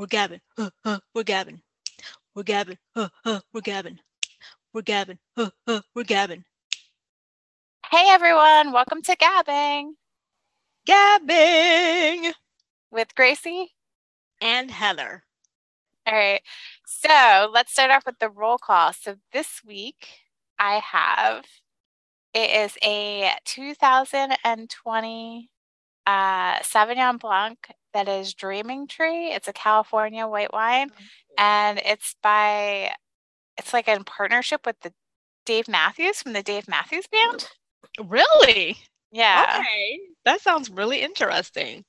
We're gabbing. Uh, uh, we're gabbing. We're gabbing. Uh, uh, we're gabbing. We're gabbing. Uh, uh, we're gabbing. Hey everyone, welcome to Gabbing Gabbing with Greicy. and Heather. All right, so let's start off with the roll call. So this week I have it is a 2020 uh, Sauvignon Blanc that is Dreaming Tree. It's a California white wine, and it's by it's like in partnership with the Dave Matthews from the Dave Matthews Band. Really? Yeah. Okay. That sounds really interesting.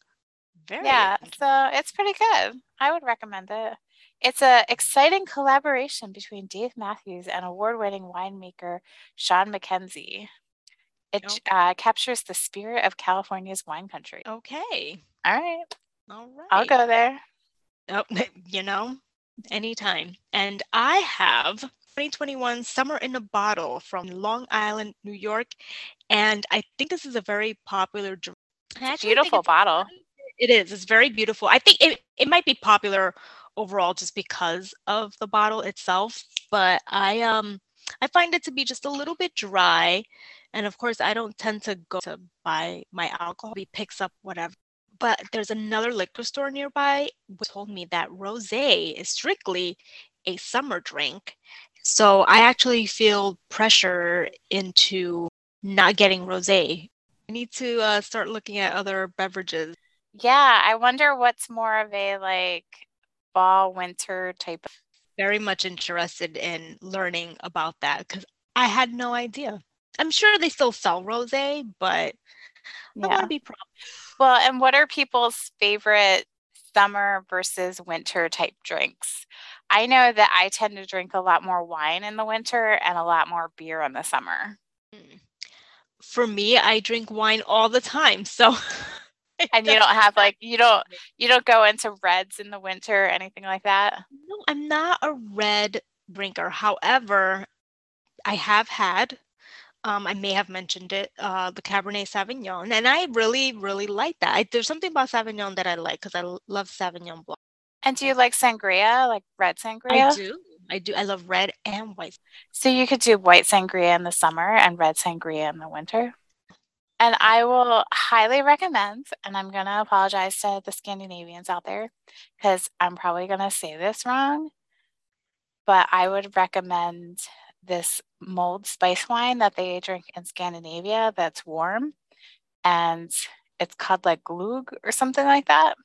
Very. Yeah, so it's pretty good. I would recommend it. It's a exciting collaboration between Dave Matthews and award-winning winemaker Sean McKenzie. It Okay. uh, captures the spirit of California's wine country. Okay. All right, All right. I'll go there. Oh, you know, anytime. And I have 2021 Summer in a Bottle from Long Island, New York. And I think this is a very popular drink. I actually think Beautiful bottle. It is. It's very beautiful. I think it, it might be popular overall just because of the bottle itself, but I um I find it to be just a little bit dry. And of course, I don't tend to go to buy my alcohol. He picks up whatever. But there's another liquor store nearby which told me that rosé is strictly a summer drink. So I actually feel pressure into not getting rosé. I need to uh, start looking at other beverages. Yeah, I wonder what's more of a like fall winter type. Of... very much interested in learning about that because I had no idea. I'm sure they still sell rosé, but yeah. I want to be proud. Well, and what are people's favorite summer versus winter type drinks? I know that I tend to drink a lot more wine in the winter and a lot more beer in the summer. Hmm. For me, I drink wine all the time, so And you don't have like you don't you don't go into reds in the winter or anything like that. No, I'm not a red drinker. However, I have had, um, I may have mentioned it, uh, the Cabernet Sauvignon, and I really, really like that. I, there's something about Sauvignon that I like because I l- love Sauvignon Blanc. And do you like sangria, like red sangria? I do. I do. I love red and white. So you could do white sangria in the summer and red sangria in the winter. And I will highly recommend, and I'm going to apologize to the Scandinavians out there because I'm probably going to say this wrong, but I would recommend this mulled spice wine that they drink in Scandinavia that's warm and it's called like glug or something like that.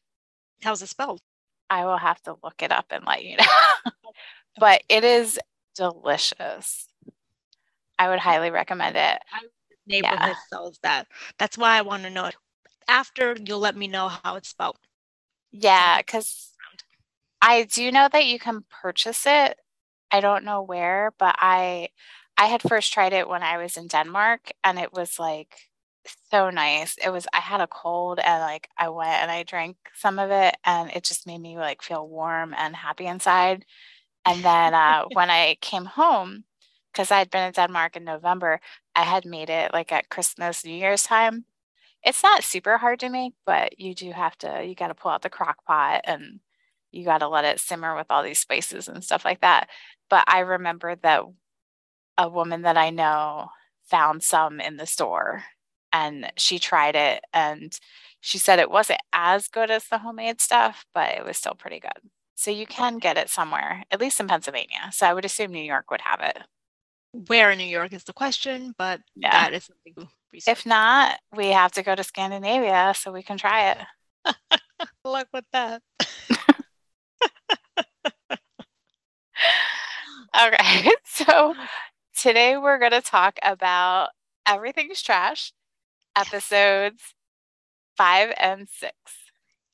How's it spelled? I will have to look it up and let you know. but it is delicious. I would highly recommend it. neighborhood sells that. That's why I want to know. After you'll let me know how it's spelled. Yeah, because I do know that you can purchase it. I don't know where, but I I had first tried it when I was in Denmark and it was like so nice. It was I had a cold and like I went and I drank some of it and it just made me like feel warm and happy inside. And then uh, when I came home, because I had been in Denmark in November, I had made it like at Christmas, New Year's time. It's not super hard to make, but you do have to, you got to pull out the crock pot and you got to let it simmer with all these spices and stuff like that. But I remember that a woman that I know found some in the store and she tried it and she said it wasn't as good as the homemade stuff, but it was still pretty good. So you can get it somewhere, at least in Pennsylvania. So I would assume New York would have it. Where in New York is the question, but Yeah. that is. If not, we have to go to Scandinavia so we can try it. Good luck with that. Okay, so today we're going to talk about Everything's Trash, episodes five and six.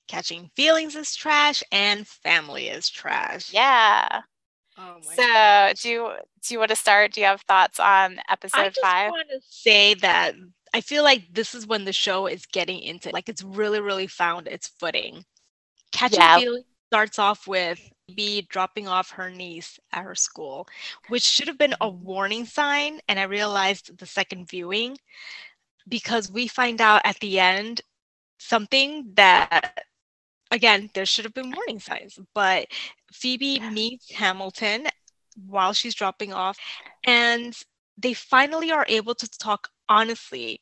Catching feelings is trash and family is trash. Yeah. Oh my So gosh. do you do you want to start? Do you have thoughts on episode I just five? want to say that I feel like this is when the show is getting into like it's really, really found its footing. Catching Yeah. feelings starts off with B dropping off her niece at her school, which should have been a mm-hmm. warning sign. And I realized the second viewing because we find out at the end something that again, there should have been warning signs, but Phoebe meets Hamilton while she's dropping off, and they finally are able to talk honestly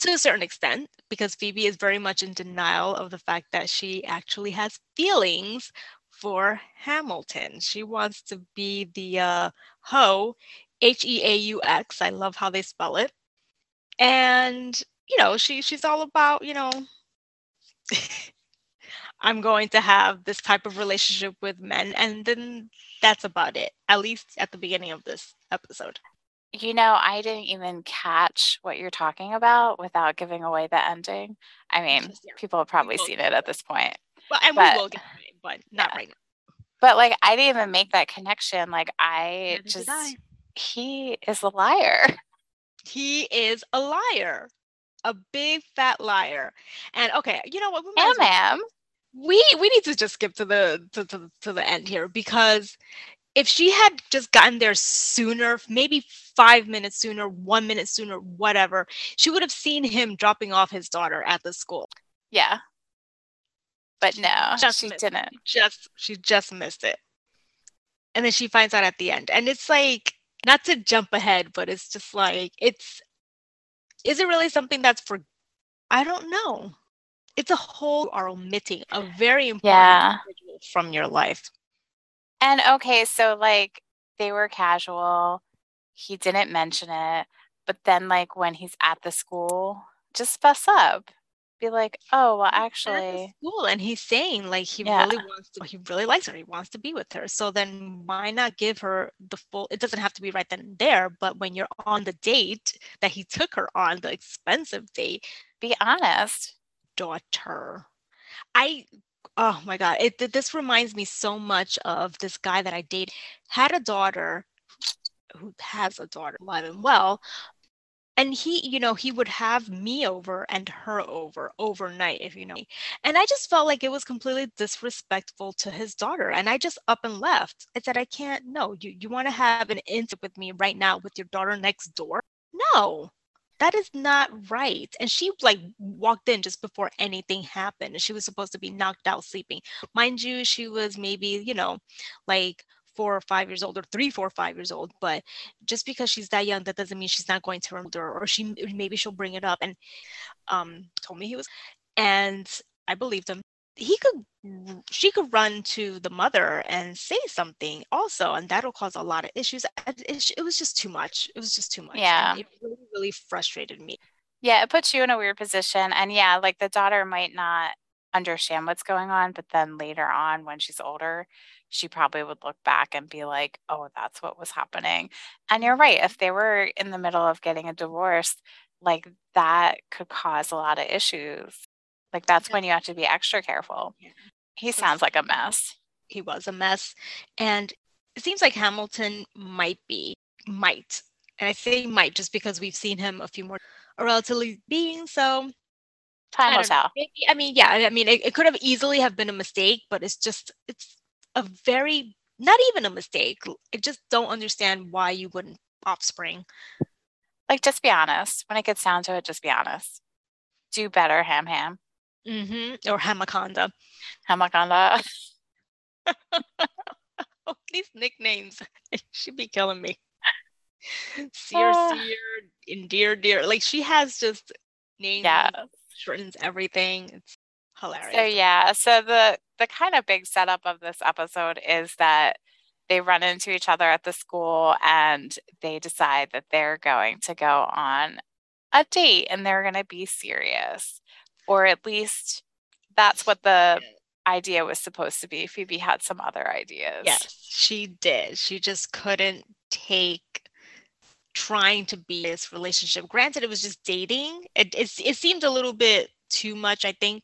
to a certain extent because Phoebe is very much in denial of the fact that she actually has feelings for Hamilton. She wants to be the uh, Ho, H E A U X. I love how they spell it. And you know, she she's all about, you know, I'm going to have this type of relationship with men and then that's about it. At least at the beginning of this episode. You know, I didn't even catch what you're talking about without giving away the ending. I mean, yeah. people have probably seen it at this point. Well, and but, we will get but not yeah. right now. But like, I didn't even make that connection. Like, I Neither just, I. he is a liar. He is a liar, a big fat liar. And okay, you know what? We ma'am. We we need to just skip to the to, to, to the end here because if she had just gotten there sooner, maybe five minutes sooner, one minute sooner, whatever, she would have seen him dropping off his daughter at the school. Yeah. But no, just she didn't. Just she just missed it. And then she finds out at the end. And it's like not to jump ahead, but it's just like it's is it really something that's for I don't know. It's a whole are omitting a very important yeah. from your life. And okay, so like they were casual. He didn't mention it, but then like when he's at the school, just fess up. Be like, oh well, actually, school, and he's saying like he yeah. really wants to, he really likes her, he wants to be with her. So then why not give her the full? It doesn't have to be right then and there, but when you're on the date that he took her on, the expensive date, be honest, daughter. I oh my god it this reminds me so much of this guy that i date had a daughter who has a daughter alive and well and he you know he would have me over and her over overnight if you know and i just felt like it was completely disrespectful to his daughter and i just up and left i said i can't no you, you want to have an instant with me right now with your daughter next door no that is not right. And she like walked in just before anything happened. She was supposed to be knocked out sleeping. Mind you, she was maybe, you know, like four or five years old or three, four, five years old. But just because she's that young, that doesn't mean she's not going to remember or she maybe she'll bring it up. And um told me he was and I believed him he could she could run to the mother and say something also and that'll cause a lot of issues it, it was just too much it was just too much yeah and it really really frustrated me yeah it puts you in a weird position and yeah like the daughter might not understand what's going on but then later on when she's older she probably would look back and be like oh that's what was happening and you're mm-hmm. right if they were in the middle of getting a divorce like that could cause a lot of issues like that's when you have to be extra careful. He sounds like a mess. He was a mess. And it seems like Hamilton might be, might. And I say might just because we've seen him a few more relatively being so time will tell. Maybe, I mean, yeah, I mean, it, it could have easily have been a mistake, but it's just, it's a very, not even a mistake. I just don't understand why you wouldn't offspring. Like, just be honest. When it gets down to it, just be honest. Do better, Ham Ham. Mm-hmm. Or Hamaconda. Hamaconda. oh, these nicknames should be killing me. Sear, uh, Sear, Endear, Dear. Like she has just names. Yeah. Shortens everything. It's hilarious. So yeah. So the the kind of big setup of this episode is that they run into each other at the school and they decide that they're going to go on a date and they're going to be serious or at least that's what the idea was supposed to be. Phoebe had some other ideas. Yes, she did. She just couldn't take trying to be this relationship. Granted, it was just dating. It, it, it seemed a little bit too much, I think,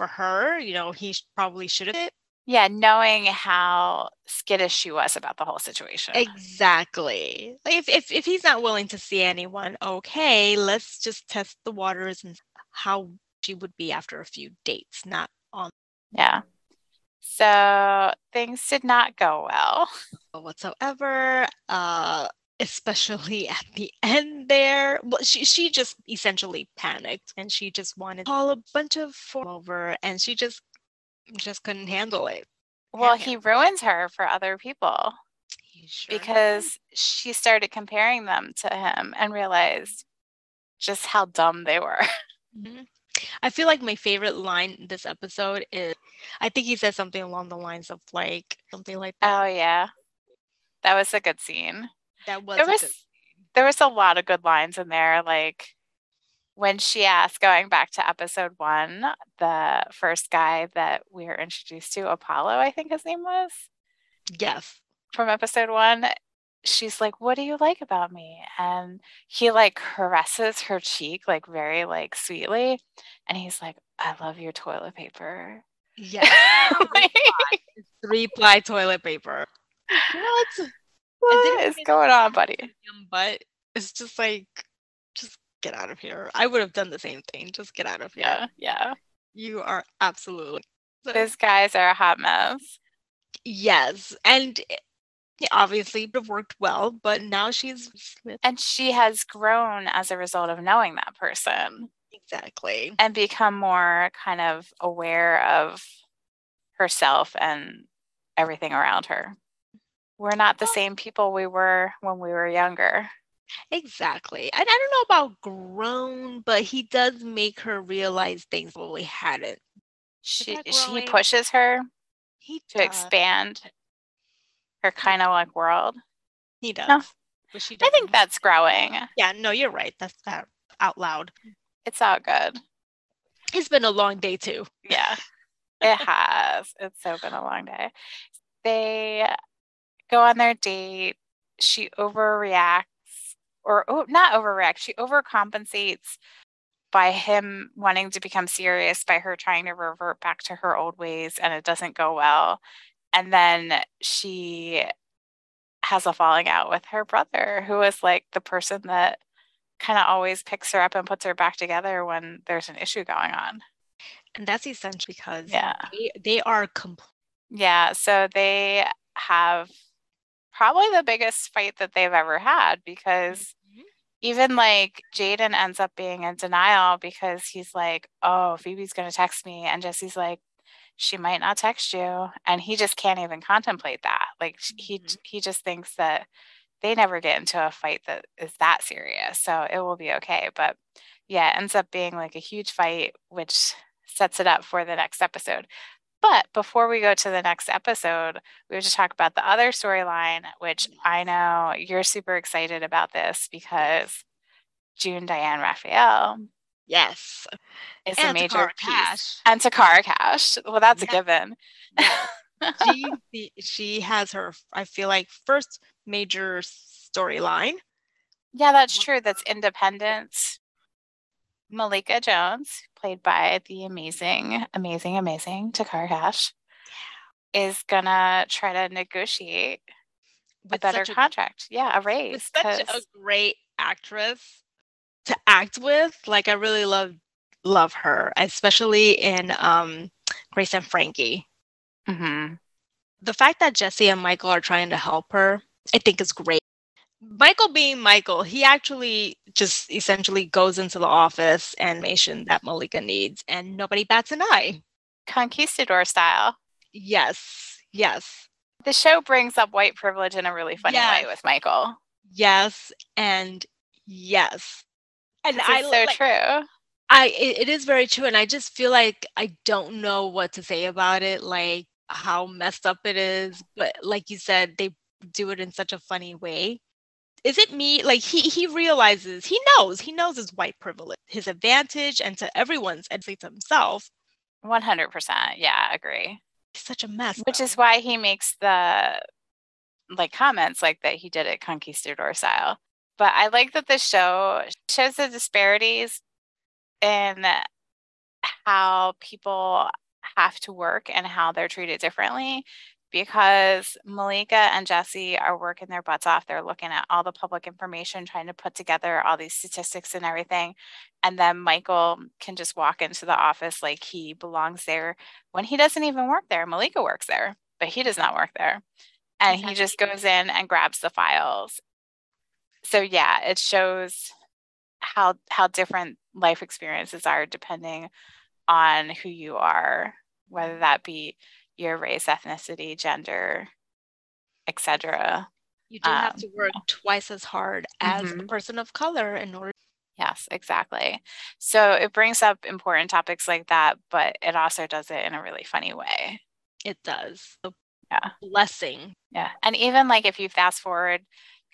for her. You know, he probably should have yeah, knowing how skittish she was about the whole situation. Exactly. Like if, if if he's not willing to see anyone, okay, let's just test the waters and how she would be after a few dates, not on. Yeah. So things did not go well whatsoever. Uh, especially at the end there. Well, she she just essentially panicked and she just wanted to call a bunch of for over and she just just couldn't handle it. Well, he ruins her for other people sure because she started comparing them to him and realized just how dumb they were. Mm-hmm. I feel like my favorite line this episode is I think he says something along the lines of like something like that. Oh yeah. That was a good scene. That was there was there was a lot of good lines in there like when she asked going back to episode 1 the first guy that we were introduced to Apollo I think his name was yes from episode 1 she's like, What do you like about me? And he like caresses her cheek, like very like sweetly. And he's like, I love your toilet paper. Yeah. three ply toilet paper. What? What is going on, buddy? But it's just like, just get out of here. I would have done the same thing. Just get out of here. Yeah. Yeah. You are absolutely. These guys are a hot mess. Yes. And yeah, obviously it would have worked well, but now she's and she has grown as a result of knowing that person. Exactly. And become more kind of aware of herself and everything around her. We're not the oh. same people we were when we were younger. Exactly. And I don't know about grown, but he does make her realize things we hadn't. She she pushes her he to expand her kind of like world. He does. No. But she I think that's growing. Yeah, no, you're right. That's that out loud. It's all good. It's been a long day too. Yeah. It has. It's so been a long day. They go on their date. She overreacts or oh, not overreacts. She overcompensates by him wanting to become serious by her trying to revert back to her old ways and it doesn't go well and then she has a falling out with her brother who is like the person that kind of always picks her up and puts her back together when there's an issue going on and that's essentially because yeah they, they are complete yeah so they have probably the biggest fight that they've ever had because mm-hmm. even like Jayden ends up being in denial because he's like, oh, Phoebe's going to text me. And Jesse's like, she might not text you and he just can't even contemplate that like mm-hmm. he he just thinks that they never get into a fight that is that serious so it will be okay but yeah it ends up being like a huge fight which sets it up for the next episode but before we go to the next episode we have to talk about the other storyline which mm. i know you're super excited about this because june diane raphael Yes. It's and a major piece. Cash. And Toccarra Cash. Well, that's yeah. a given. Yeah. she, she has her, I feel like, first major storyline. Yeah, that's true. That's independent. Malika Jones, played by the amazing, amazing, amazing Toccarra Cash, is gonna try to negotiate with a better contract. A, yeah, a raise. Such a great actress to act with. Like I really love love her, especially in um, Grace and Frankie. Mm-hmm. The fact that Jesse and Michael are trying to help her, I think is great. Michael being Michael, he actually just essentially goes into the office and nation that Malika needs, and nobody bats an eye. Conquistador style. Yes, yes. The show brings up white privilege in a really funny yes. way with Michael. Yes, and yes and I so like, true. I it, it is very true, and I just feel like I don't know what to say about it, like how messed up it is. But like you said, they do it in such a funny way. Is it me? Like he he realizes he knows he knows his white privilege, his advantage, and to everyone's and to himself. One hundred percent. Yeah, agree. He's such a mess. Which though. is why he makes the like comments like that he did it conquistador style. But I like that the show shows the disparities in how people have to work and how they're treated differently because Malika and Jesse are working their butts off. They're looking at all the public information, trying to put together all these statistics and everything. And then Michael can just walk into the office like he belongs there when he doesn't even work there. Malika works there, but he does not work there. And exactly. he just goes in and grabs the files so yeah, it shows how how different life experiences are depending on who you are whether that be your race, ethnicity, gender, etc. You do um, have to work twice as hard as mm-hmm. a person of color in order. Yes, exactly. So it brings up important topics like that, but it also does it in a really funny way. It does. yeah. Blessing. Yeah. And even like if you fast forward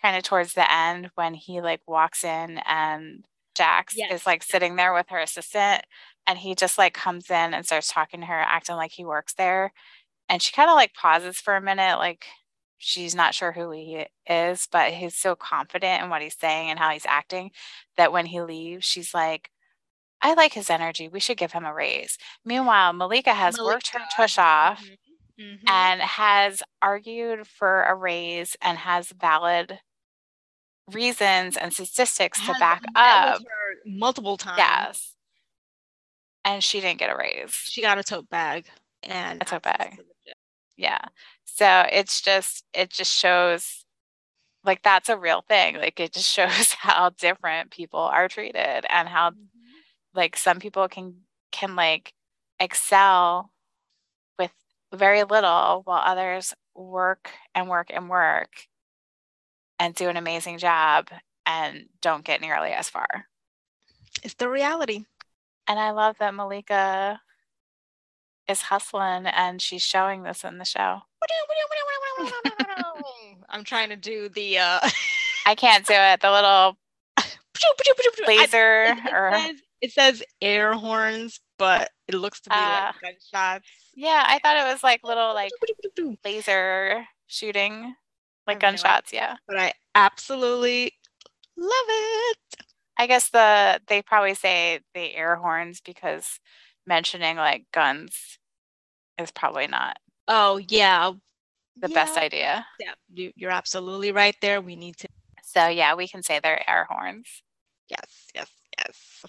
kind of towards the end when he like walks in and Jax yes. is like sitting there with her assistant and he just like comes in and starts talking to her, acting like he works there. And she kind of like pauses for a minute, like she's not sure who he is, but he's so confident in what he's saying and how he's acting that when he leaves, she's like, I like his energy. We should give him a raise. Meanwhile, Malika has Malika. worked her tush off mm-hmm. Mm-hmm. and has argued for a raise and has valid reasons and statistics to back up multiple times. Yes. And she didn't get a raise. She got a tote bag and a tote bag. Yeah. So it's just it just shows like that's a real thing. Like it just shows how different people are treated and how mm-hmm. like some people can can like excel with very little while others work and work and work and do an amazing job and don't get nearly as far. It's the reality. And I love that Malika is hustling and she's showing this in the show. I'm trying to do the uh I can't do it. The little laser I, it, or says, it says air horns, but it looks to be uh, like gunshots. Yeah, I thought it was like little like laser shooting like gunshots, yeah. But I absolutely love it. I guess the they probably say the air horns because mentioning like guns is probably not. Oh yeah, the yeah. best idea. Yeah, you're absolutely right there. We need to. So yeah, we can say they're air horns. Yes, yes, yes.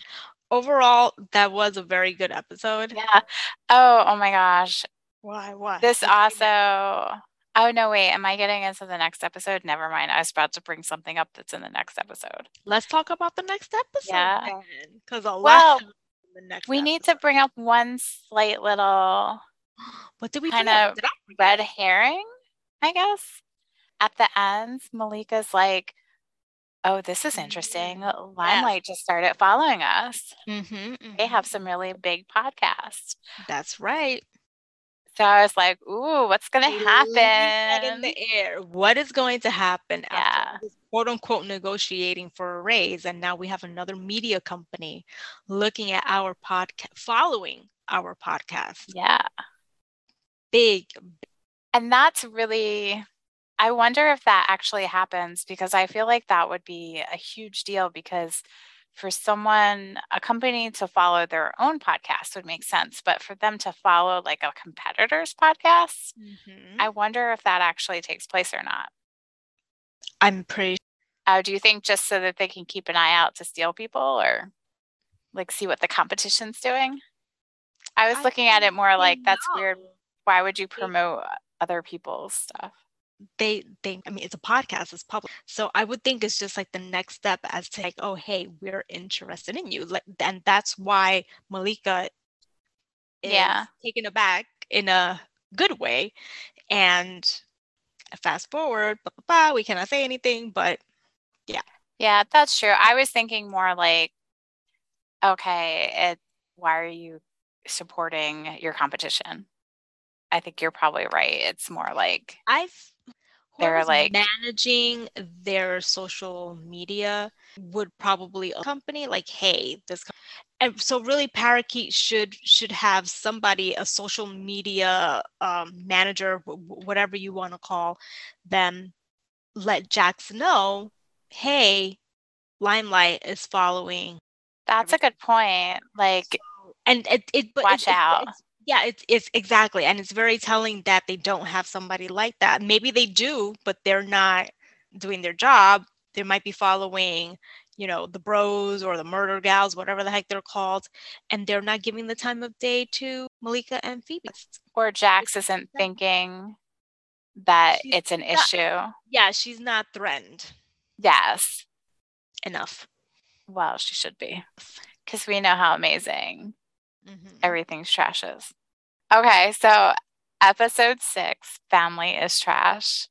Overall, that was a very good episode. Yeah. Oh, oh my gosh. Why? What? This also Oh no, wait. Am I getting into the next episode? Never mind. I was about to bring something up that's in the next episode. Let's talk about the next episode. Yeah. Because a well, we episode. need to bring up one slight little what did we kind of red herring, I guess. At the end, Malika's like, Oh, this is interesting. Mm-hmm. Limelight yeah. just started following us. Mm-hmm, mm-hmm. They have some really big podcasts. That's right. So I was like, ooh, what's going to happen? In the air. What is going to happen yeah. quote unquote negotiating for a raise? And now we have another media company looking at our podcast, following our podcast. Yeah. Big. And that's really, I wonder if that actually happens because I feel like that would be a huge deal because for someone, a company to follow their own podcast would make sense, but for them to follow like a competitor's podcast, mm-hmm. I wonder if that actually takes place or not. I'm pretty. Uh, do you think just so that they can keep an eye out to steal people or like see what the competition's doing? I was I looking at it more like that's know. weird. Why would you promote other people's stuff? They think i mean it's a podcast it's public. So i would think it's just like the next step as to like oh hey we're interested in you like and that's why malika yeah. taken aback in a good way. And fast forward blah, blah, blah, we cannot say anything but yeah. Yeah that's true. I was thinking more like okay it why are you supporting your competition? I think you're probably right. It's more like I've they're like managing their social media would probably a company like hey this and so really parakeet should should have somebody a social media um, manager whatever you want to call them let jax know hey limelight is following that's a good point like and it, it watch it, out. it's, yeah, it's it's exactly, and it's very telling that they don't have somebody like that. Maybe they do, but they're not doing their job. They might be following, you know, the bros or the murder gals, whatever the heck they're called, and they're not giving the time of day to Malika and Phoebe. Or Jax isn't thinking that she's it's an not, issue. Yeah, she's not threatened. Yes. Enough. Well, she should be. Because we know how amazing mm-hmm. everything's trashes. Okay, so episode six Family is Trash.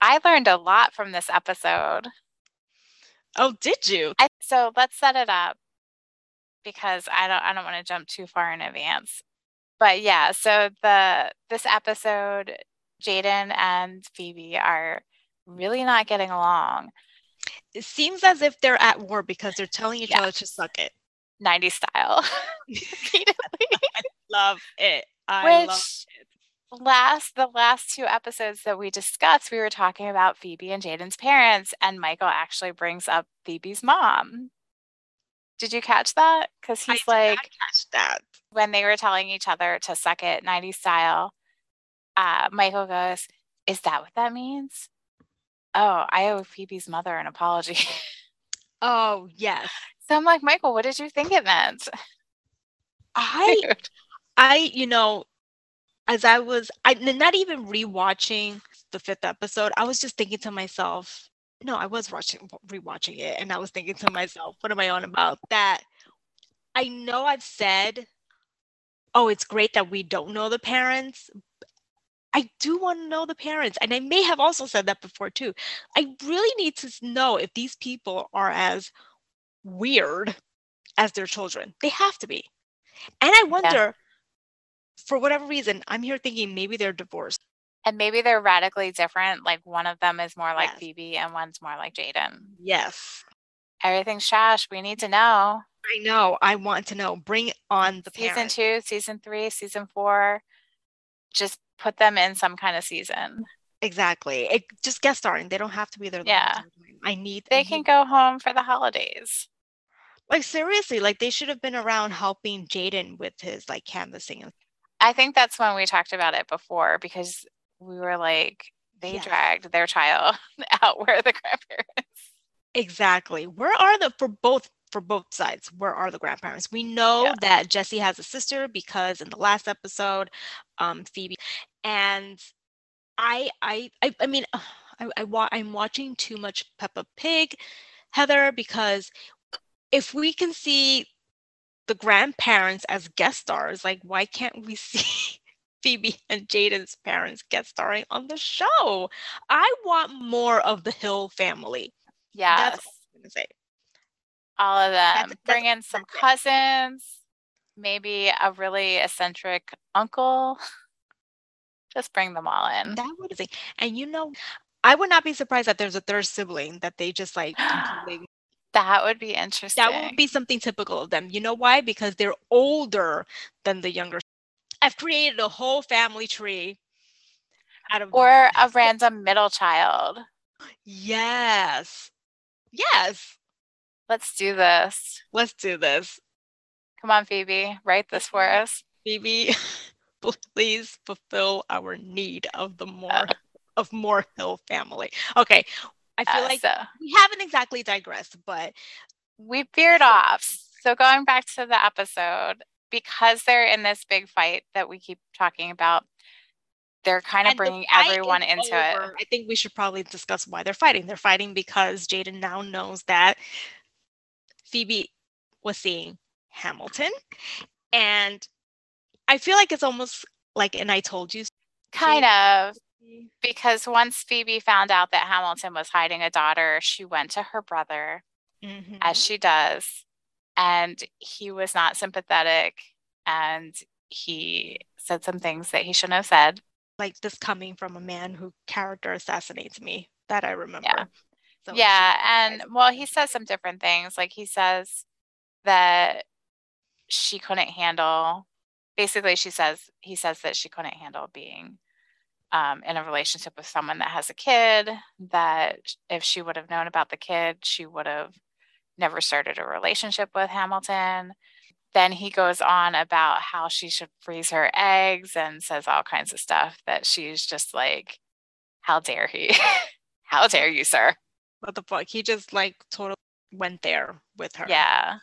I learned a lot from this episode. Oh, did you? I, so let's set it up because I don't I don't want to jump too far in advance. But yeah, so the this episode, Jayden and Phoebe are really not getting along. It seems as if they're at war because they're telling each yeah. other to suck it. 90 style. love it. I Which, love it last the last two episodes that we discussed, we were talking about Phoebe and Jayden's parents, and Michael actually brings up Phoebe's mom. Did you catch that? Because he's I like, catch that when they were telling each other to suck it 90s style. Uh, Michael goes, "Is that what that means?" Oh, I owe Phoebe's mother an apology. oh yes. So I'm like, Michael, what did you think it meant? I, I, you know, as I was, I not even rewatching the fifth episode, I was just thinking to myself, no, I was watching rewatching it, and I was thinking to myself, what am I on about? That I know I've said, oh, it's great that we don't know the parents. I do want to know the parents, and I may have also said that before too. I really need to know if these people are as weird as their children. They have to be. And I wonder, yeah for whatever reason, I'm here thinking maybe they're divorced. And maybe they're radically different. Like one of them is more like yes. Phoebe and one's more like Jayden. Yes. Everything's trash. We need to know. I know. I want to know. Bring on the season parents. two, season three, season four. Just put them in some kind of season. Exactly. It just guest starring. They don't have to be there. yeah. I need. They I can go home for the holidays. Like seriously, like they should have been around helping Jayden with his like canvassing I think that's when we talked about it before because we were like, they yeah. dragged their child out where the grandparents. Exactly. Where are the for both for both sides? Where are the grandparents? We know yeah. that Jesse has a sister because in the last episode, um, Phoebe and I I I, I mean I, I wa- I'm watching too much Peppa Pig, Heather, because if we can see the grandparents as guest stars. Like, why can't we see Phoebe and Jayden's parents guest starring on the show? I want more of the Hill family. Yes. That's all I'm gonna say. All of them. That's, Bring in some cousins, maybe a really eccentric uncle. Just bring them all in. That would be, and you know, I would not be surprised that there's a third sibling that they just like completely that would be interesting. That would be something typical of them. You know why? Because they're older than the younger. I've created a whole family tree out of or a random middle child. Yes. Yes. Let's do this. Let's do this. Come on, Phoebe, write this for us. Phoebe, please fulfill our need of the more uh, of more Hill family. Okay, I feel uh, like so. we haven't exactly digressed, but we veered off. So going back to the episode, because they're in this big fight that we keep talking about, they're kind of bringing everyone into over. it. I think we should probably discuss why they're fighting. They're fighting because Jayden now knows that Phoebe was seeing Hamilton. And I feel like it's almost like an I told you. Kind of because once Phoebe found out that Hamilton was hiding a daughter, she went to her brother, mm-hmm. as she does, and he was not sympathetic and he said some things that he shouldn't have said. Like this coming from a man who character assassinates me, that I remember. Yeah. So yeah. And well, he says some different things. Like he says that she couldn't handle, basically, she says, he says that she couldn't handle being um, in a relationship with someone that has a kid, that if she would have known about the kid, she would have never started a relationship with Hamilton. Then he goes on about how she should freeze her eggs and says all kinds of stuff that she's just like, how dare he? how dare you, sir? What the fuck? He just like totally went there with her. Yeah.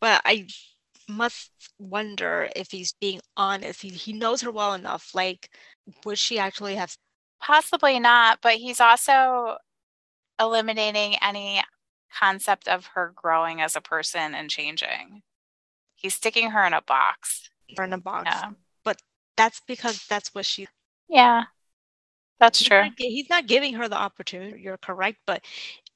But I must wonder if he's being honest. He, he knows her well enough. Like, would she actually have? Possibly not, but he's also eliminating any concept of her growing as a person and changing. He's sticking her in a box. Her in a box. Yeah. that's because that's what she. Yeah, that's he's true. Not, he's not giving her the opportunity. You're correct, but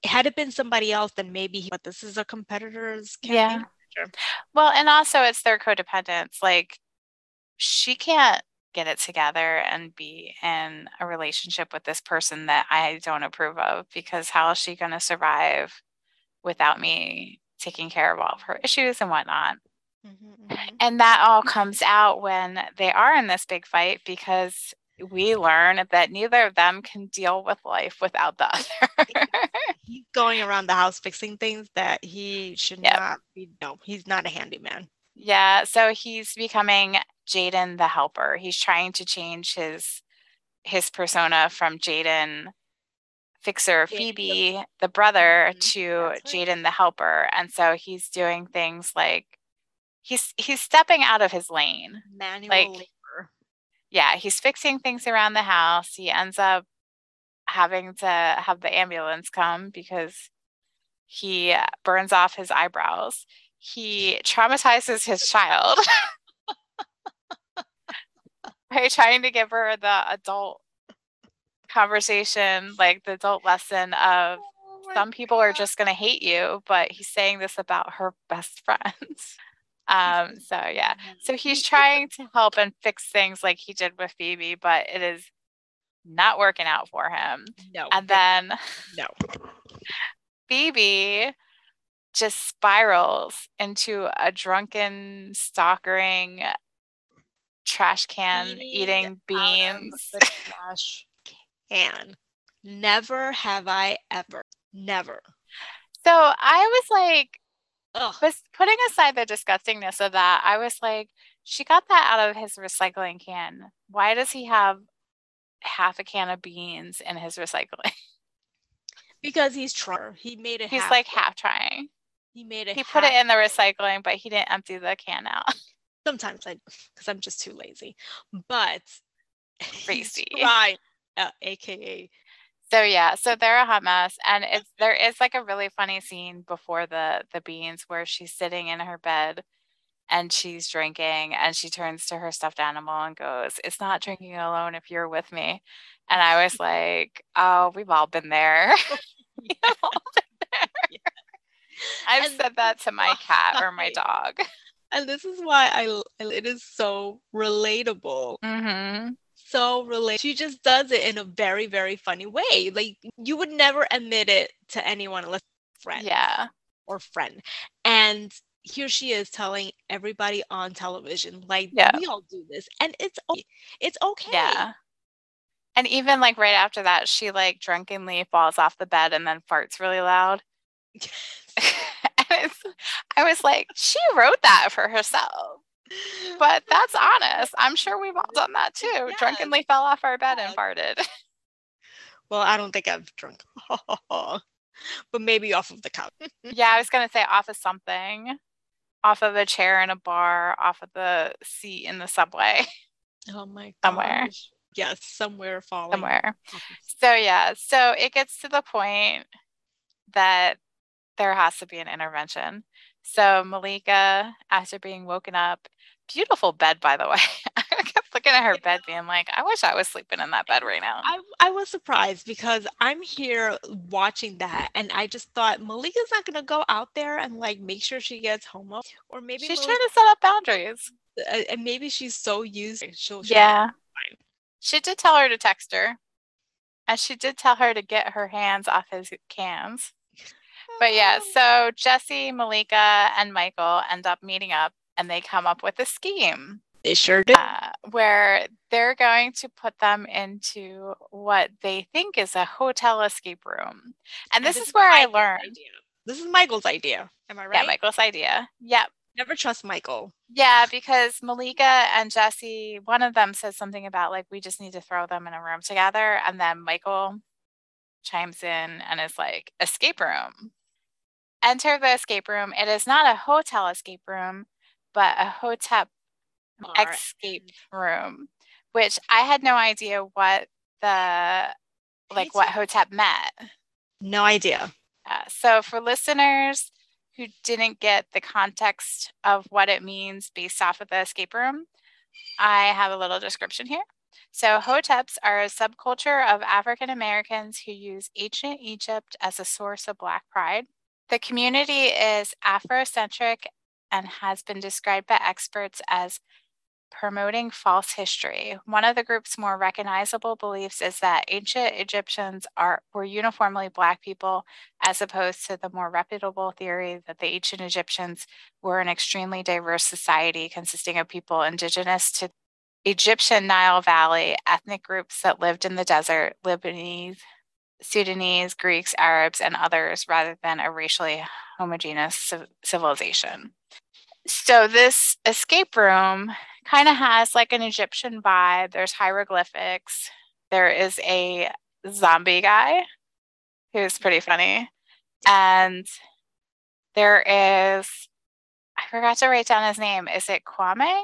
had it been somebody else, then maybe. He, but this is a competitor's. Yeah. Manager. Well, and also it's their codependence. Like she can't get it together and be in a relationship with this person that I don't approve of because how is she going to survive without me taking care of all of her issues and whatnot? Mm-hmm, mm-hmm. And that all comes out when they are in this big fight because we learn that neither of them can deal with life without the other. he's going around the house fixing things that he should yep. not be. No, he's not a handyman. Yeah, so he's becoming Jayden the helper. He's trying to change his his persona from Jayden fixer Phoebe, the brother, mm-hmm. to Jayden the helper. And so he's doing things like he's he's stepping out of his lane. Manual like, labor. Yeah, he's fixing things around the house. He ends up having to have the ambulance come because he burns off his eyebrows. He traumatizes his child. trying to give her the adult conversation, like the adult lesson of oh some people God. are just going to hate you, but he's saying this about her best friends. Um, so yeah, so he's trying to help and fix things like he did with Phoebe, but it is not working out for him. No. And then no. Phoebe just spirals into a drunken, stalkering, trash can eating, eating beans. trash can. Never have I ever. Never. So I was like, Ugh. was putting aside the disgustingness of that, I was like, she got that out of his recycling can. Why does he have half a can of beans in his recycling? Because he's trying. He made it. He's like half trying. He made it. He put it in the recycling, but he didn't empty the can out. Sometimes I, because I'm just too lazy. But crazy, right? Uh, AKA. So yeah, so they're a hot mess, and it's there is like a really funny scene before the the beans where she's sitting in her bed and she's drinking and she turns to her stuffed animal and goes, It's not drinking alone if you're with me. And I was like, Oh, we've all been there. I've and said that to my cat or my dog and this is why I it is so relatable. Mm-hmm. So relate. She just does it in a very very funny way. Like you would never admit it to anyone unless friend. Yeah. Or friend. And here she is telling everybody on television, like yeah. we all do this, and it's it's okay. Yeah. And even like right after that, she like drunkenly falls off the bed and then farts really loud. I was like, she wrote that for herself. But that's honest. I'm sure we've all done that too. Yes. Drunkenly fell off our bed and farted. Well, I don't think I've drunk. but maybe off of the couch. yeah, I was going to say off of something. Off of a chair in a bar, off of the seat in the subway. Oh my god. Somewhere. Yes, somewhere falling. Somewhere. So yeah, so it gets to the point that there has to be an intervention. So Malika, after being woken up, beautiful bed, by the way. I kept looking at her bed, being like, I wish I was sleeping in that bed right now. I, I was surprised because I'm here watching that, and I just thought Malika's not going to go out there and like make sure she gets home, or maybe she's Malika, trying to set up boundaries, uh, and maybe she's so used. She'll, she'll yeah. She did tell her to text her, and she did tell her to get her hands off his cans. But yeah, so Jesse, Malika, and Michael end up meeting up and they come up with a scheme. They sure do. Uh, where they're going to put them into what they think is a hotel escape room. And this, this is where I learned. Idea. This is Michael's idea. Am I right? Yeah, Michael's idea. Yep. Never trust Michael. Yeah, because Malika and Jesse, one of them says something about like, we just need to throw them in a room together. And then Michael chimes in and is like, escape room. Enter the escape room. It is not a hotel escape room, but a hotep escape room, which I had no idea what the like what hotep meant. No idea. Uh, so for listeners who didn't get the context of what it means based off of the escape room, I have a little description here. So, Hoteps are a subculture of African Americans who use ancient Egypt as a source of Black pride. The community is Afrocentric and has been described by experts as promoting false history. One of the group's more recognizable beliefs is that ancient Egyptians are were uniformly black people, as opposed to the more reputable theory that the ancient Egyptians were an extremely diverse society consisting of people indigenous to Egyptian Nile Valley ethnic groups that lived in the desert, Lebanese, Sudanese, Greeks, Arabs, and others, rather than a racially homogeneous civilization. So, this escape room kind of has like an Egyptian vibe. There's hieroglyphics. There is a zombie guy who's pretty funny. And there is, I forgot to write down his name. Is it Kwame?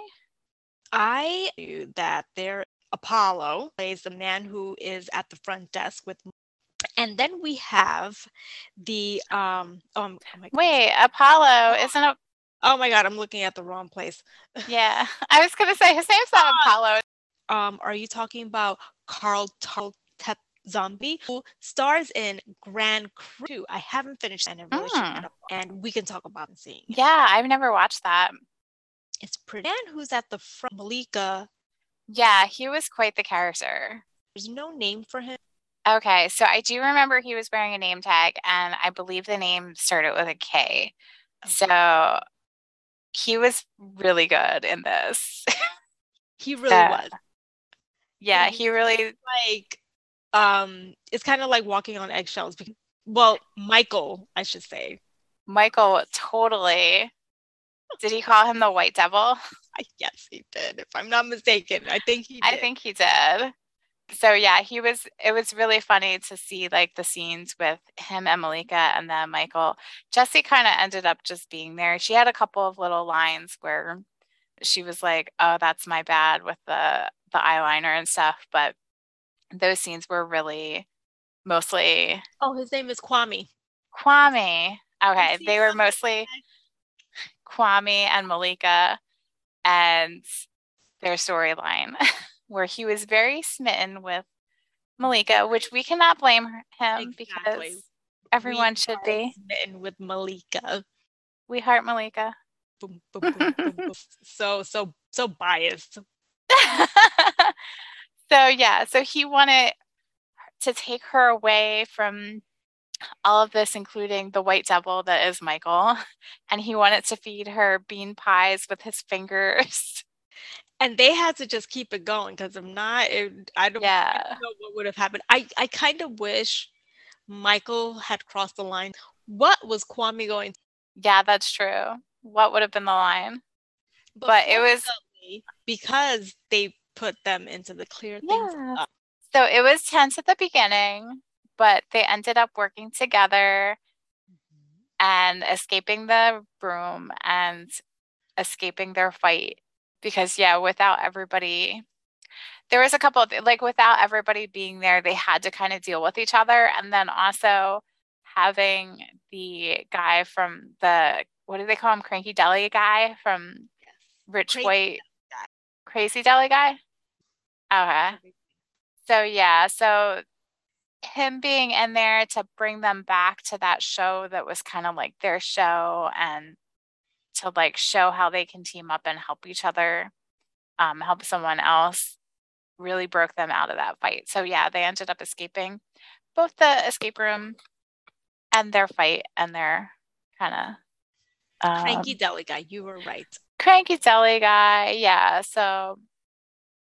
I knew that there Apollo plays the man who is at the front desk with and then we have the um oh, oh wait apollo isn't it Oh my god, I'm looking at the wrong place. Yeah, I was gonna say his name's not Apollo. Um, are you talking about Carl Tart Zombie, who stars in Grand Crew? I haven't finished and really mm. and we can talk about seeing. Yeah, I've never watched that. It's pretty. And who's at the front? Malika. Yeah, he was quite the character. There's no name for him. Okay, so I do remember he was wearing a name tag, and I believe the name started with a K. Okay. So he was really good in this. he really was. Yeah, he really like um it's kind of like walking on eggshells because well, Michael, I should say. Michael totally. Did he call him the white devil? Yes, he did. If I'm not mistaken, I think he did. I think he did so yeah, he was it was really funny to see like the scenes with him and Malika and then Michael. Jesse kind of ended up just being there. She had a couple of little lines where she was like, "Oh, that's my bad with the the eyeliner and stuff," but those scenes were really mostly Oh, his name is Kwame. Kwame. Okay, they were mostly Kwame and Malika and their storyline. where he was very smitten with Malika, which we cannot blame him exactly. because everyone we should be smitten with Malika. We heart Malika. Boom, boom, boom, so so so biased. so yeah, so he wanted to take her away from all of this, including the white devil that is Michael, and he wanted to feed her bean pies with his fingers and they had to just keep it going because if not, it, I don't, yeah. I don't know what would have happened. I, I kind of wish Michael had crossed the line. What was Kwame going? To- yeah, that's true. What would have been the line? But, but it was because they put them into the clear things. Yeah. So it was tense at the beginning, but they ended up working together mm-hmm. and escaping the room and escaping their fight because yeah without everybody there was a couple of like without everybody being there they had to kind of deal with each other. And then also having the guy from the what do they call him? Cranky deli guy from rich crazy white crazy deli guy? Okay. So yeah so him being in there to bring them back to that show that was kind of like their show and to like show how they can team up and help each other, um, help someone else, really broke them out of that fight. So yeah, they ended up escaping both the escape room and their fight and their kind of um, cranky deli guy. You were right. Cranky deli guy. Yeah. So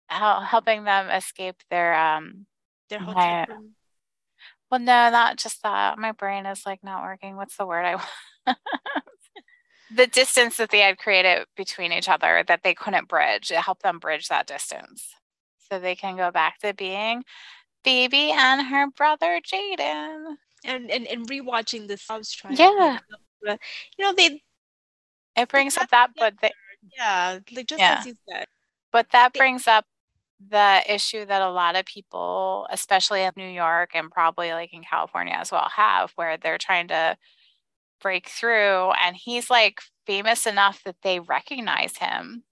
helping them escape their um their hotel room. Well, no, not just that. My brain is like not working. What's the word I want? The distance that they had created between each other that they couldn't bridge. It helped them bridge that distance so they can go back to being Phoebe and her brother Jayden. And and, and rewatching this, I was trying. Yeah, to, you know they. It brings up that, but they, yeah, like just yeah. as you said. But that brings up the issue that a lot of people, especially in New York and probably like in California as well, have, where they're trying to break through and he's like famous enough that they recognize him.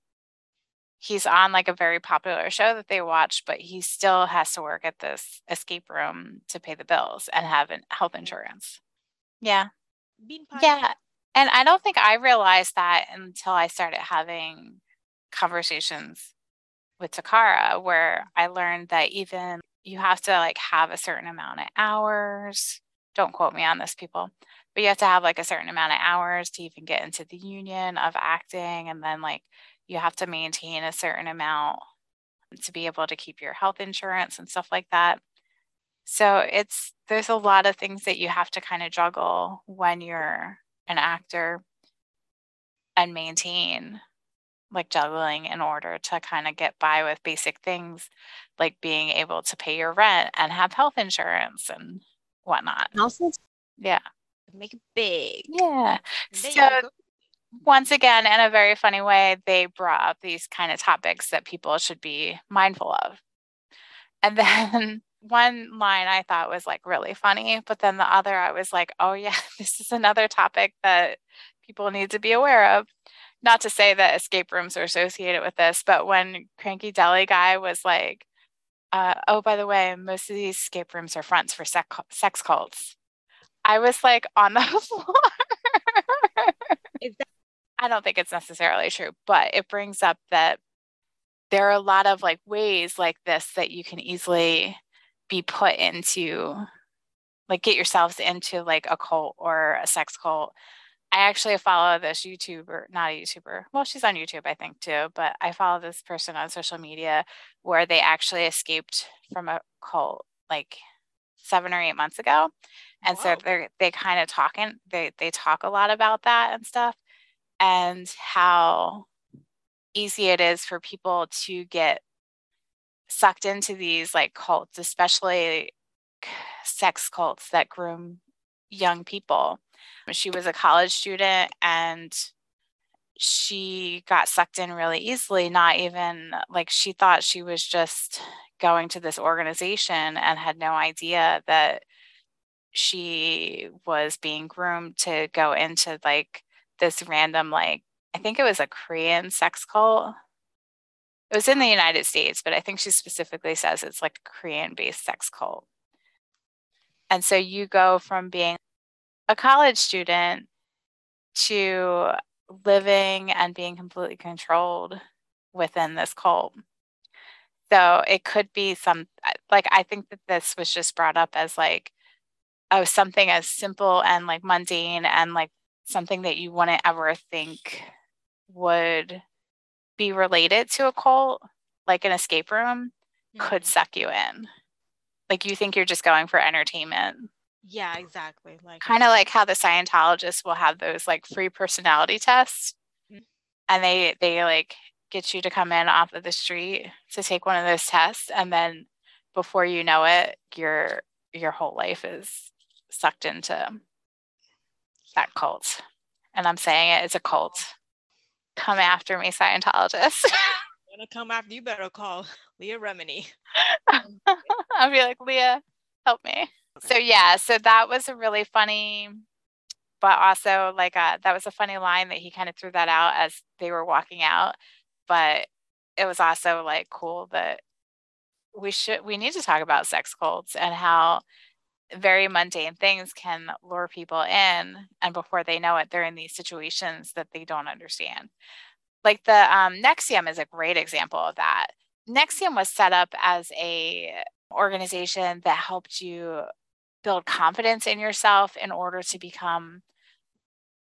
he's on like a very popular show that they watch, but he still has to work at this escape room to pay the bills and have health insurance. Yeah. Yeah. And I don't think I realized that until I started having conversations with Toccarra, where I learned that even you have to like have a certain amount of hours. Don't quote me on this, people, but you have to have like a certain amount of hours to even get into the union of acting. And then like you have to maintain a certain amount to be able to keep your health insurance and stuff like that. So it's there's a lot of things that you have to kind of juggle when you're an actor and maintain like juggling in order to kind of get by with basic things like being able to pay your rent and have health insurance and whatnot. Also, yeah. Make it big. Yeah. So once again, in a very funny way, they brought up these kind of topics that people should be mindful of. And then one line I thought was like really funny, but then the other I was like, oh, yeah, this is another topic that people need to be aware of. Not to say that escape rooms are associated with this, but when Cranky Deli Guy was like, uh, oh, by the way, most of these escape rooms are fronts for sex cults. I was like on the floor. that- I don't think it's necessarily true, but it brings up that there are a lot of like ways like this that you can easily be put into like get yourselves into like a cult or a sex cult. I actually follow this YouTuber, not a YouTuber. Well, she's on YouTube, I think, too. But I follow this person on social media where they actually escaped from a cult like seven or eight months ago. And Whoa. so they're they kind of talking, they they talk a lot about that and stuff and how easy it is for people to get sucked into these like cults, especially sex cults that groom young people. She was a college student and she got sucked in really easily, not even uh, like she thought she was just going to this organization and had no idea that she was being groomed to go into like this random like I think it was a Korean sex cult it was in the United States, but I think she specifically says it's like a Korean based sex cult. And so you go from being a college student to living and being completely controlled within this cult. So it could be some, like, I think that this was just brought up as like, oh, something as simple and like mundane and like something that you wouldn't ever think would be related to a cult, like an escape room, mm-hmm. could suck you in. Like you think you're just going for entertainment. Yeah, exactly. Like kind of like how the Scientologists will have those like free personality tests. Mm-hmm. And they they like get you to come in off of the street to take one of those tests and then before you know it, your your whole life is sucked into that cult. And I'm saying it, it's a cult come after me, Scientologists. gonna come after you better call Leah Remini. I'll be like, Leah, help me. So yeah, so that was a really funny, but also like uh, that was a funny line that he kind of threw that out as they were walking out. But it was also like cool that we should we need to talk about sex cults and how very mundane things can lure people in and before they know it they're in these situations that they don't understand like the um, NXIVM is a great example of that NXIVM was set up as a organization that helped you build confidence in yourself in order to become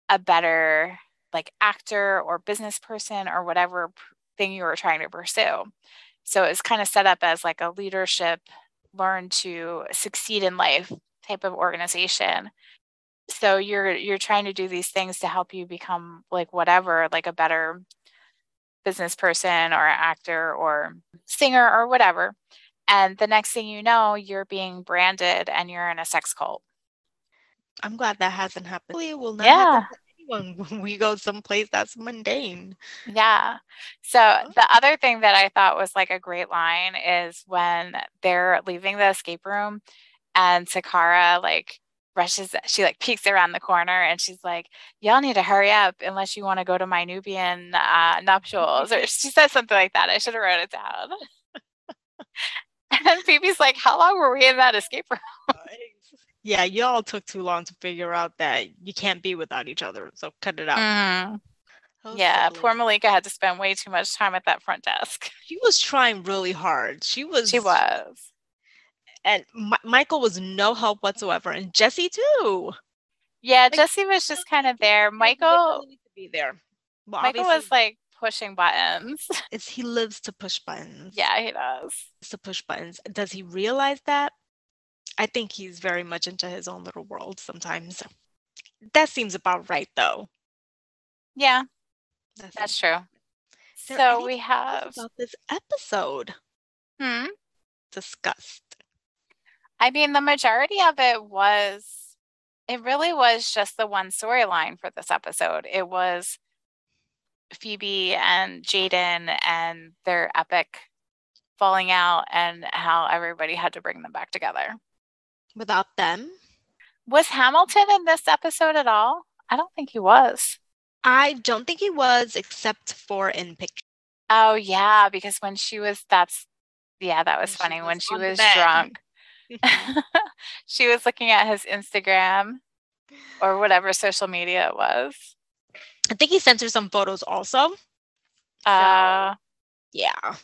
a better like actor or business person or whatever thing you were trying to pursue. So it's kind of set up as like a leadership learn to succeed in life type of organization. So you're you're trying to do these things to help you become like whatever like a better business person or actor or singer or whatever and the next thing you know you're being branded and you're in a sex cult i'm glad that hasn't happened it will not yeah when we go someplace that's mundane. Yeah. So oh. the other thing that I thought was like a great line is when they're leaving the escape room and Toccarra like rushes she like peeks around the corner and she's like y'all need to hurry up unless you want to go to my nubian uh, nuptials or she says something like that i should have wrote it down and phoebe's like how long were we in that escape room yeah y'all took too long to figure out that you can't be without each other so cut it out mm. yeah silly. poor malika had to spend way too much time at that front desk she was trying really hard she was she was and M- Michael was no help whatsoever, and Jesse too. Yeah, like, Jesse was just kind of there. Michael to be there. Well, Michael was like pushing buttons. Is he lives to push buttons? Yeah, he does. To push buttons. Does he realize that? I think he's very much into his own little world sometimes. That seems about right, though. Yeah, that's, that's true. So we have about this episode. Hmm. Discussed. I mean, the majority of it was, it really was just the one storyline for this episode. It was Phoebe and Jayden and their epic falling out and how everybody had to bring them back together. Without them? Was Hamilton in this episode at all? I don't think he was. I don't think he was, except for in picture. Oh yeah, because when she was that's yeah, that was when funny. She was when she was drunk. Mhm. she was looking at his Instagram or whatever social media it was. I think he sent her some photos also. Uh, yeah.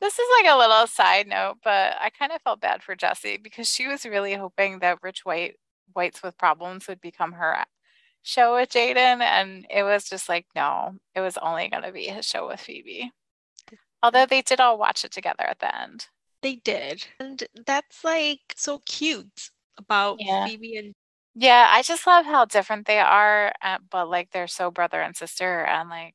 This is like a little side note, but I kind of felt bad for Jessie because she was really hoping that Rich White Whites with Problems would become her show with Jayden, and it was just like no, it was only going to be his show with Phoebe. Although they did all watch it together at the end. They did. And that's like so cute about yeah. Phoebe and Yeah, I just love how different they are, uh, but like they're so brother and sister and like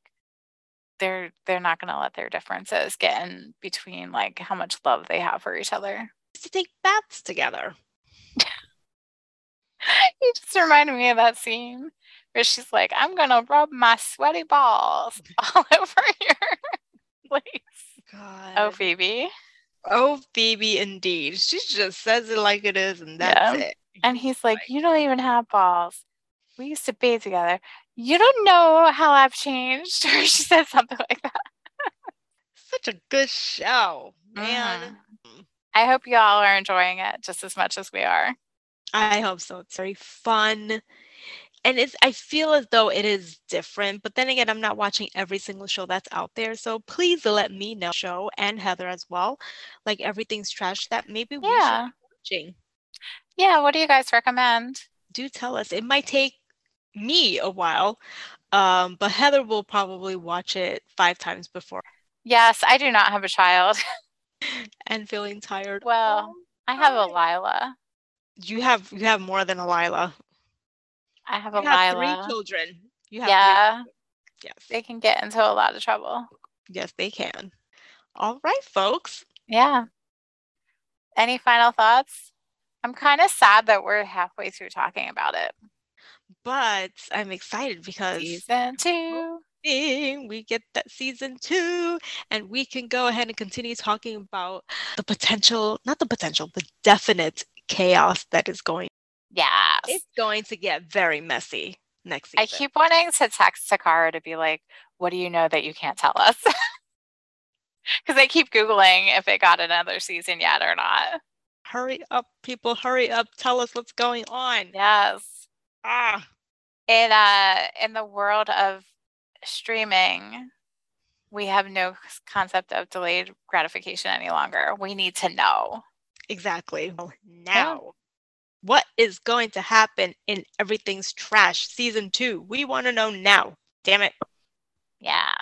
they're they're not going to let their differences get in between like how much love they have for each other. To take baths together. you just reminded me of that scene where she's like, I'm gonna rub my sweaty balls all over your place. Oh, God. Oh, Phoebe. Oh, Phoebe, indeed. She just says it like it is, and that's yeah. it. And he's like, You don't even have balls. We used to bathe together. You don't know how I've changed. Or she said something like that. Such a good show, man. Mm. I hope you all are enjoying it just as much as we are. I hope so. It's very fun and it's i feel as though it is different but then again i'm not watching every single show that's out there so please let me know show and heather as well like everything's trash that maybe we yeah. should be watching yeah what do you guys recommend do tell us it might take me a while um, but heather will probably watch it five times before yes i do not have a child and feeling tired well i have a lila you have you have more than a lila I have you a have Lila. Three children. You have yeah. Yes. They can get into a lot of trouble. Yes, they can. All right, folks. Yeah. Any final thoughts? I'm kind of sad that we're halfway through talking about it. But I'm excited because season two. We get that season two, and we can go ahead and continue talking about the potential, not the potential, the definite chaos that is going yeah. It's going to get very messy next season. I keep wanting to text Toccarra to be like, what do you know that you can't tell us? Because I keep Googling if it got another season yet or not. Hurry up, people. Hurry up. Tell us what's going on. Yes. Ah. In uh in the world of streaming, we have no concept of delayed gratification any longer. We need to know. Exactly. Now what is going to happen in Everything's Trash season two? We want to know now. Damn it. Yeah.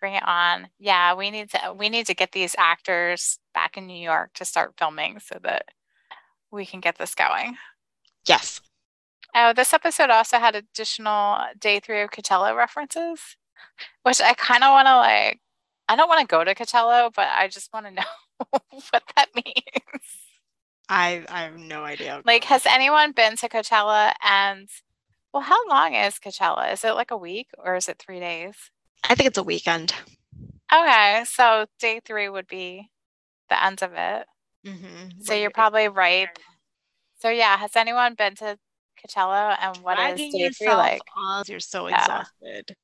Bring it on. Yeah, we need to we need to get these actors back in New York to start filming so that we can get this going. Yes. Oh, this episode also had additional day three of Coachella references, which I kind of want to like. I don't want to go to Coachella, but I just want to know what that means. I I have no idea. Like, has anyone been to Coachella? And well, how long is Coachella? Is it like a week or is it three days? I think it's a weekend. Okay, so day three would be the end of it. Mm-hmm. So you're probably right. So yeah, has anyone been to Coachella and what Dragging is day three like? On, you're so Yeah. exhausted.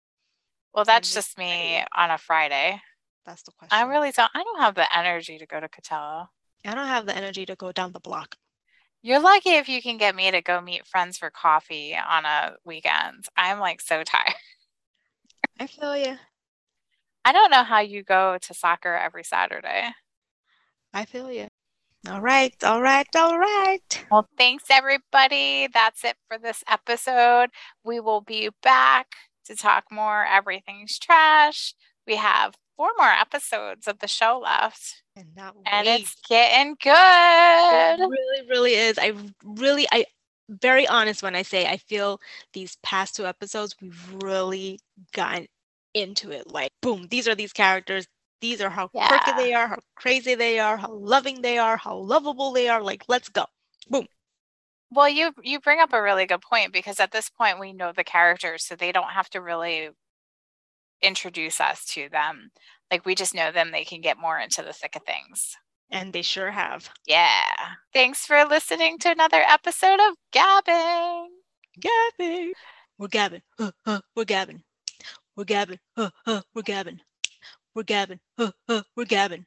Well, that's just me on a Friday. That's the question. I really don't. I don't have the energy to go to Coachella. I don't have the energy to go down the block. You're lucky if you can get me to go meet friends for coffee on a weekend. I'm like so tired. I feel you. I don't know how you go to soccer every Saturday. I feel you. All right, all right, all right. Well, thanks everybody. That's it for this episode. We will be back to talk more Everything's Trash. We have four more episodes of the show left, And and it's getting good. It really, really is. I really, I very honest when I say I feel these past two episodes we've really gotten into it. Like, boom, these are these characters. These are how quirky they are, how crazy they are, how loving they are, how lovable they are. Like, let's go. Boom. Well, you you bring up a really good point because at this point we know the characters, so they don't have to really introduce us to them. Like we just know them, they can get more into the thick of things. And they sure have. Yeah. Thanks for listening to another episode of Gabbing. Gabbing. We're gabbing. Uh, uh, we're gabbing. We're gabbing. Uh, uh, we're gabbing. We're gabbing. Uh, uh, we're gabbing.